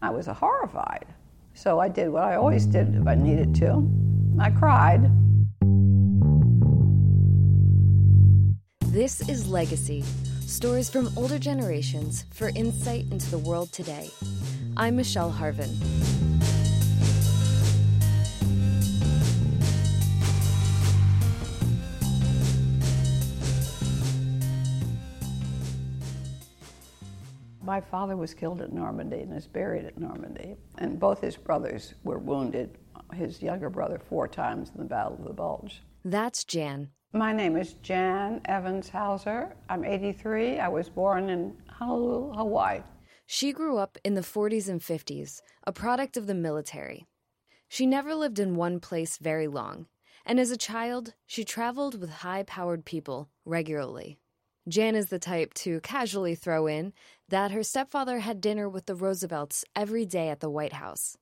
I was horrified. So I did what I always did if I needed to. I cried. This is Legacy stories from older generations for insight into the world today. I'm Michelle Harvin. My father was killed at Normandy and is buried at Normandy, and both his brothers were wounded, his younger brother four times in the Battle of the Bulge. That's Jan. My name is Jan Evans Hauser. I'm 83. I was born in Honolulu, Hawaii. She grew up in the 40s and 50s, a product of the military. She never lived in one place very long, and as a child, she traveled with high powered people regularly. Jan is the type to casually throw in that her stepfather had dinner with the Roosevelts every day at the White House.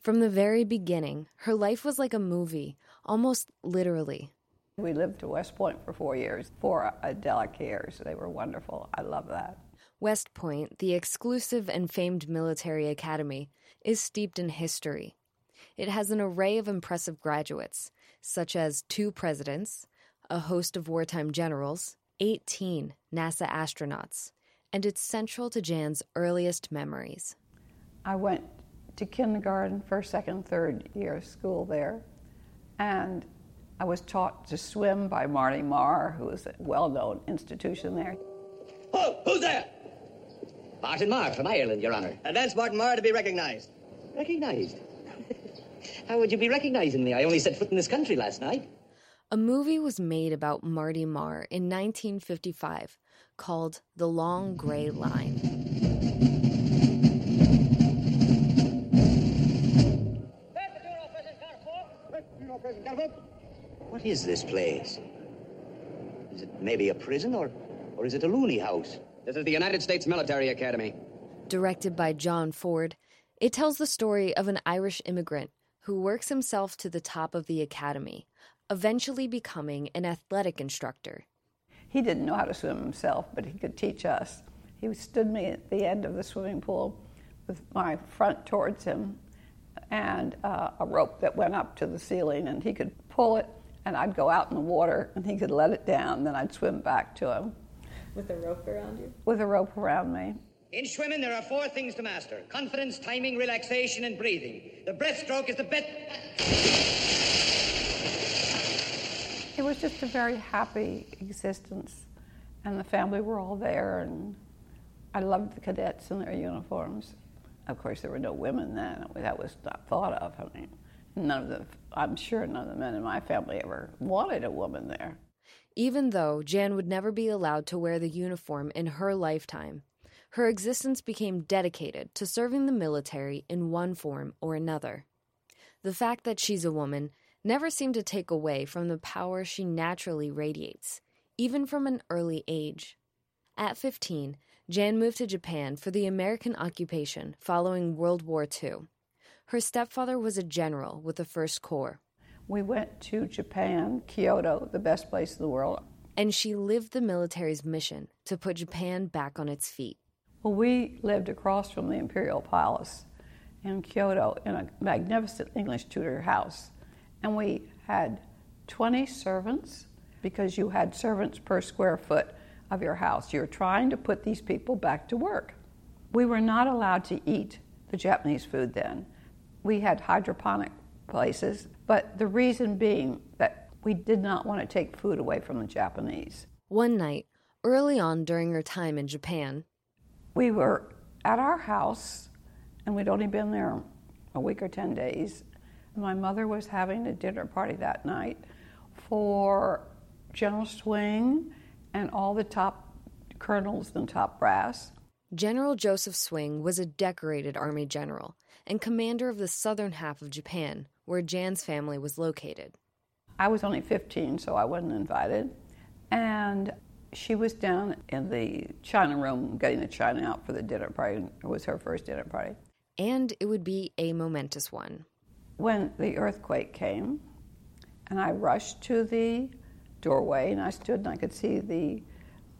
From the very beginning, her life was like a movie, almost literally. We lived to West Point for four years, four idyllic years. They were wonderful. I love that. West Point, the exclusive and famed military academy, is steeped in history. It has an array of impressive graduates, such as two presidents, a host of wartime generals, 18 NASA astronauts, and it's central to Jan's earliest memories. I went to kindergarten, first, second, third year of school there, and I was taught to swim by Marty Maher, who was a well known institution there. Oh, who's there? Martin Maher from Ireland, Your Honor. And that's Martin Maher to be recognized. Recognized? How would you be recognizing me? I only set foot in this country last night. A movie was made about Marty Maher in 1955 called The Long Gray Line. What is this place? Is it maybe a prison or, or is it a loony house? This is the United States Military Academy. Directed by John Ford, it tells the story of an Irish immigrant who works himself to the top of the academy eventually becoming an athletic instructor. He didn't know how to swim himself, but he could teach us. He stood me at the end of the swimming pool with my front towards him and uh, a rope that went up to the ceiling, and he could pull it, and I'd go out in the water, and he could let it down, then I'd swim back to him. With a rope around you? With a rope around me. In swimming, there are four things to master confidence, timing, relaxation, and breathing. The breaststroke is the best. It was just a very happy existence, and the family were all there, and I loved the cadets in their uniforms. Of course, there were no women then; that was not thought of. I mean, none of the, I'm sure none of the men in my family ever wanted a woman there. Even though Jan would never be allowed to wear the uniform in her lifetime, her existence became dedicated to serving the military in one form or another. The fact that she's a woman never seemed to take away from the power she naturally radiates, even from an early age. At 15, Jan moved to Japan for the American occupation following World War II. Her stepfather was a general with the First Corps. We went to Japan, Kyoto, the best place in the world. And she lived the military's mission to put Japan back on its feet. Well, we lived across from the Imperial Palace in Kyoto in a magnificent English Tudor house and we had 20 servants because you had servants per square foot of your house. You're trying to put these people back to work. We were not allowed to eat the Japanese food then. We had hydroponic places, but the reason being that we did not want to take food away from the Japanese. One night, early on during her time in Japan, we were at our house, and we'd only been there a week or 10 days, my mother was having a dinner party that night for General Swing and all the top colonels and top brass. General Joseph Swing was a decorated Army general and commander of the southern half of Japan, where Jan's family was located. I was only 15, so I wasn't invited. And she was down in the china room getting the china out for the dinner party. It was her first dinner party. And it would be a momentous one when the earthquake came, and I rushed to the doorway, and I stood and I could see the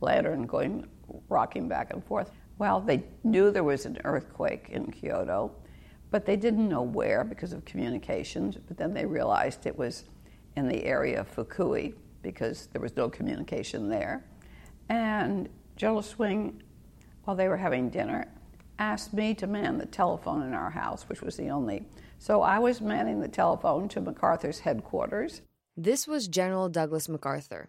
lantern going, rocking back and forth. Well, they knew there was an earthquake in Kyoto, but they didn't know where because of communications. But then they realized it was in the area of Fukui because there was no communication there. And General Swing, while they were having dinner, asked me to man the telephone in our house, which was the only. So I was manning the telephone to MacArthur's headquarters. This was General Douglas MacArthur.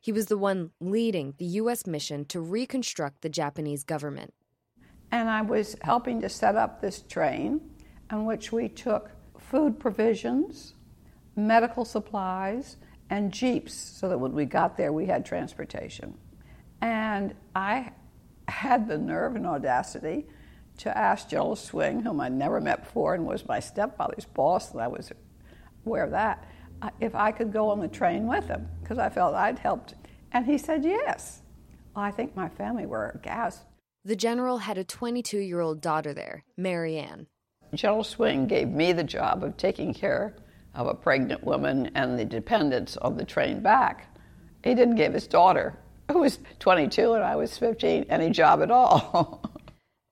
He was the one leading the U.S. mission to reconstruct the Japanese government. And I was helping to set up this train on which we took food provisions, medical supplies, and jeeps so that when we got there we had transportation. And I had the nerve and audacity to ask Joe Swing, whom I'd never met before and was my stepfather's boss, and I was aware of that, uh, if I could go on the train with him because I felt I'd helped. And he said yes. Well, I think my family were aghast. The general had a 22 year old daughter there, Marianne. General Swing gave me the job of taking care of a pregnant woman and the dependents on the train back. He didn't give his daughter, who was 22 and I was 15, any job at all.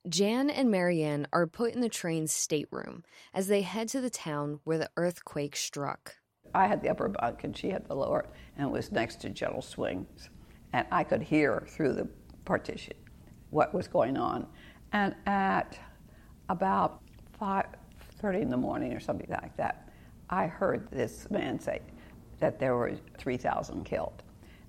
Jan and Marianne are put in the train's stateroom as they head to the town where the earthquake struck. I had the upper bunk and she had the lower, and was next to General Swing's. And I could hear through the partition what was going on. And at about 5.30 in the morning or something like that, I heard this man say that there were 3,000 killed.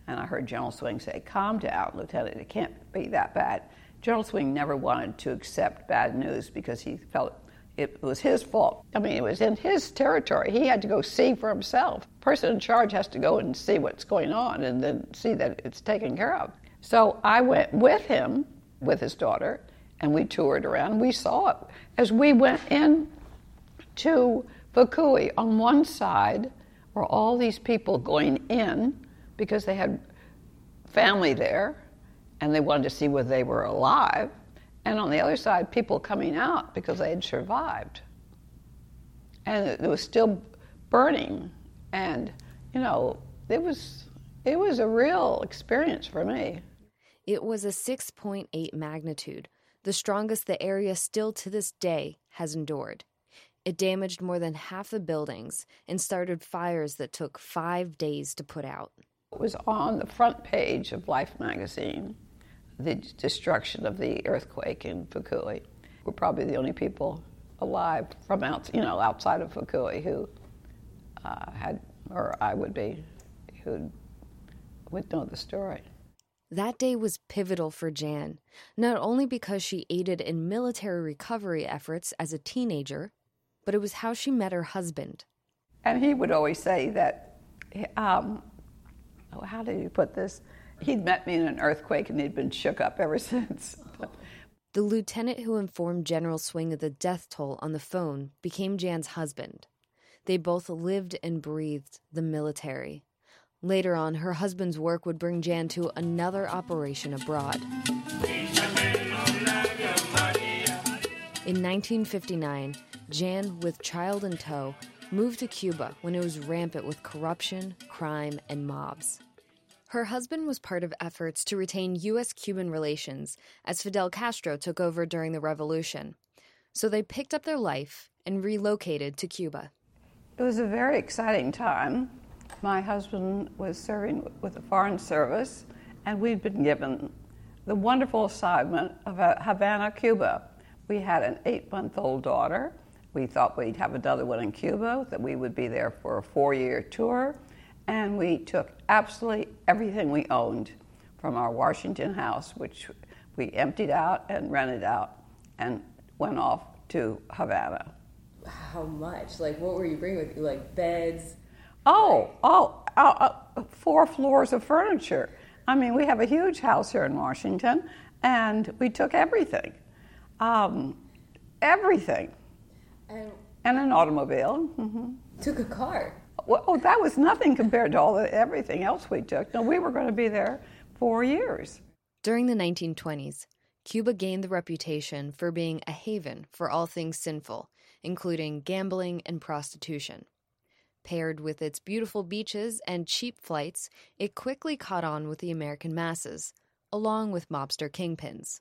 And I heard General Swing say, calm down, Lieutenant, it can't be that bad. General Swing never wanted to accept bad news because he felt it was his fault. I mean, it was in his territory. He had to go see for himself. Person in charge has to go and see what's going on and then see that it's taken care of. So I went with him, with his daughter, and we toured around. We saw it. As we went in to Fukui, on one side were all these people going in because they had family there and they wanted to see whether they were alive and on the other side, people coming out because they had survived. And it was still burning. And, you know, it was, it was a real experience for me. It was a 6.8 magnitude, the strongest the area still to this day has endured. It damaged more than half the buildings and started fires that took five days to put out. It was on the front page of Life magazine the destruction of the earthquake in Fukui. We're probably the only people alive from out, you know, outside of Fukui who uh, had, or I would be, who would know the story. That day was pivotal for Jan, not only because she aided in military recovery efforts as a teenager, but it was how she met her husband. And he would always say that, um, how did you put this? He'd met me in an earthquake and he'd been shook up ever since. the lieutenant who informed General Swing of the death toll on the phone became Jan's husband. They both lived and breathed the military. Later on, her husband's work would bring Jan to another operation abroad. In 1959, Jan, with child in tow, moved to Cuba when it was rampant with corruption, crime, and mobs. Her husband was part of efforts to retain U.S. Cuban relations as Fidel Castro took over during the revolution. So they picked up their life and relocated to Cuba. It was a very exciting time. My husband was serving with the Foreign Service, and we'd been given the wonderful assignment of uh, Havana, Cuba. We had an eight month old daughter. We thought we'd have another one in Cuba, that we would be there for a four year tour and we took absolutely everything we owned from our Washington house, which we emptied out and rented out, and went off to Havana. How much? Like, what were you bringing with you? Like beds? Oh, oh, uh, uh, four floors of furniture. I mean, we have a huge house here in Washington, and we took everything, um, everything, and, and an automobile. Mm-hmm. Took a car. Well, oh, that was nothing compared to all the everything else we took. No, we were going to be there four years. During the 1920s, Cuba gained the reputation for being a haven for all things sinful, including gambling and prostitution. Paired with its beautiful beaches and cheap flights, it quickly caught on with the American masses, along with mobster kingpins.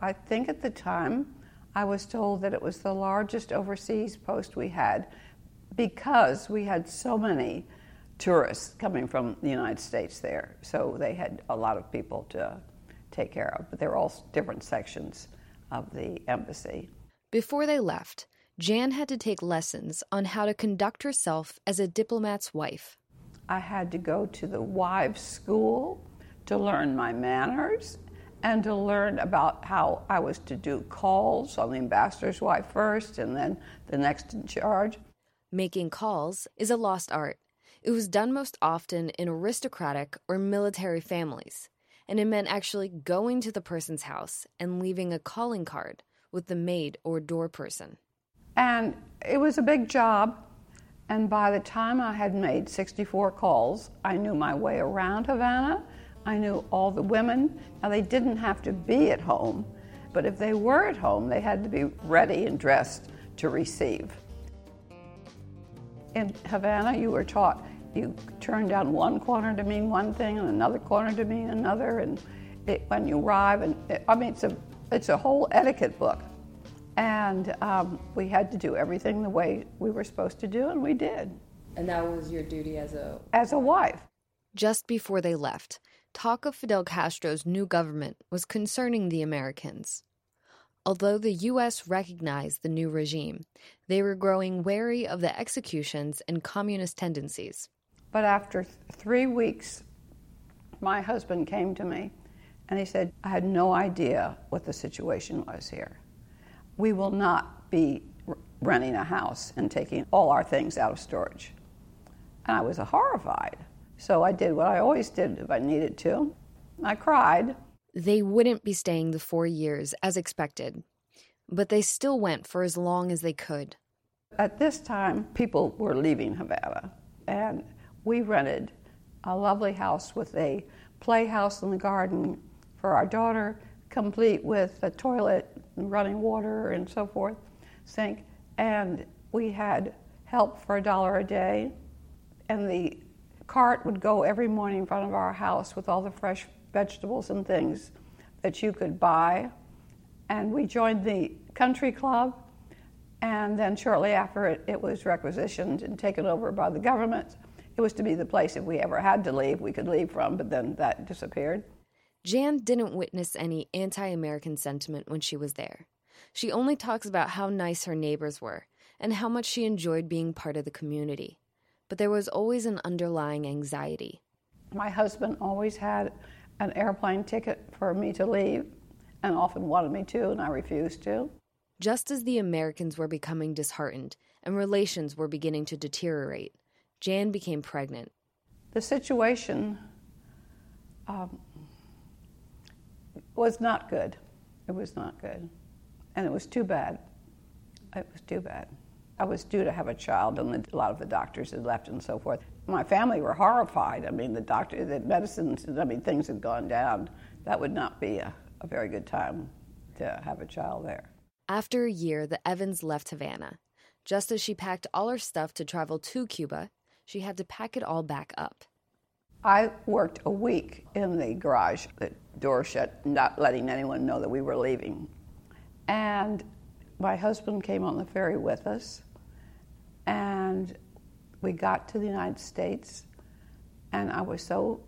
I think at the time I was told that it was the largest overseas post we had because we had so many tourists coming from the United States there. So they had a lot of people to take care of, but they were all different sections of the embassy. Before they left, Jan had to take lessons on how to conduct herself as a diplomat's wife. I had to go to the wives' school to learn my manners and to learn about how I was to do calls on the ambassador's wife first and then the next in charge. Making calls is a lost art. It was done most often in aristocratic or military families, and it meant actually going to the person's house and leaving a calling card with the maid or door person. And it was a big job. And by the time I had made 64 calls, I knew my way around Havana. I knew all the women. Now, they didn't have to be at home, but if they were at home, they had to be ready and dressed to receive. In Havana, you were taught you turn down one corner to mean one thing and another corner to mean another, and it, when you arrive, and it, I mean, it's a, it's a whole etiquette book. And um, we had to do everything the way we were supposed to do, and we did. And that was your duty as a as a wife. Just before they left, talk of Fidel Castro's new government was concerning the Americans. Although the U.S. recognized the new regime, they were growing wary of the executions and communist tendencies. But after th- three weeks, my husband came to me and he said, I had no idea what the situation was here we will not be renting a house and taking all our things out of storage. And I was horrified. So I did what I always did if I needed to. I cried. They wouldn't be staying the four years as expected, but they still went for as long as they could. At this time, people were leaving Havana, and we rented a lovely house with a playhouse in the garden for our daughter, complete with a toilet running water and so forth, sink. And we had help for a dollar a day. And the cart would go every morning in front of our house with all the fresh vegetables and things that you could buy. And we joined the country club. And then shortly after it, it was requisitioned and taken over by the government. It was to be the place if we ever had to leave, we could leave from, but then that disappeared. Jan didn't witness any anti American sentiment when she was there. She only talks about how nice her neighbors were and how much she enjoyed being part of the community. But there was always an underlying anxiety. My husband always had an airplane ticket for me to leave and often wanted me to, and I refused to. Just as the Americans were becoming disheartened and relations were beginning to deteriorate, Jan became pregnant. The situation um, was not good. It was not good. And it was too bad. It was too bad. I was due to have a child, and a lot of the doctors had left and so forth. My family were horrified. I mean, the doctor, the medicines, I mean, things had gone down. That would not be a, a very good time to have a child there. After a year, the Evans left Havana. Just as she packed all her stuff to travel to Cuba, she had to pack it all back up. I worked a week in the garage, the door shut, not letting anyone know that we were leaving. And my husband came on the ferry with us, and we got to the United States, and I was so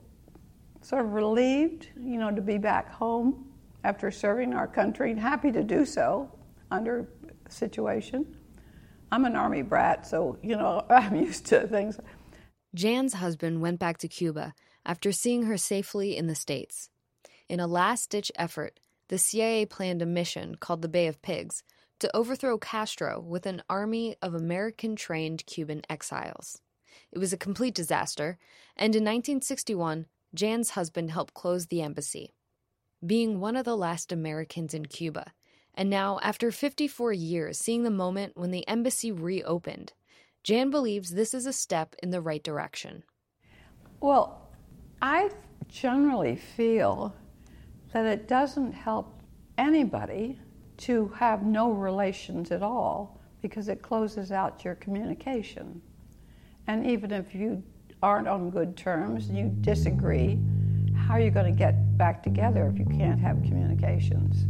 sort of relieved, you know, to be back home after serving our country and happy to do so under situation. I'm an army brat, so, you know, I'm used to things. Jan's husband went back to Cuba after seeing her safely in the States. In a last ditch effort, the CIA planned a mission called the Bay of Pigs to overthrow Castro with an army of American trained Cuban exiles. It was a complete disaster, and in 1961, Jan's husband helped close the embassy. Being one of the last Americans in Cuba, and now, after 54 years, seeing the moment when the embassy reopened, Jan believes this is a step in the right direction. Well, I generally feel that it doesn't help anybody to have no relations at all because it closes out your communication. And even if you aren't on good terms and you disagree, how are you going to get back together if you can't have communications?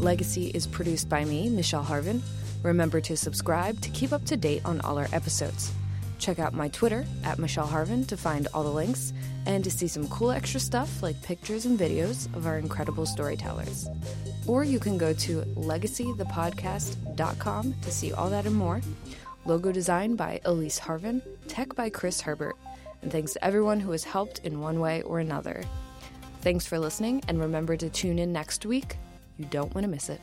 Legacy is produced by me, Michelle Harvin. Remember to subscribe to keep up to date on all our episodes. Check out my Twitter at Michelle Harvin to find all the links and to see some cool extra stuff like pictures and videos of our incredible storytellers. Or you can go to legacythepodcast.com to see all that and more. Logo design by Elise Harvin, tech by Chris Herbert, and thanks to everyone who has helped in one way or another. Thanks for listening, and remember to tune in next week. You don't want to miss it.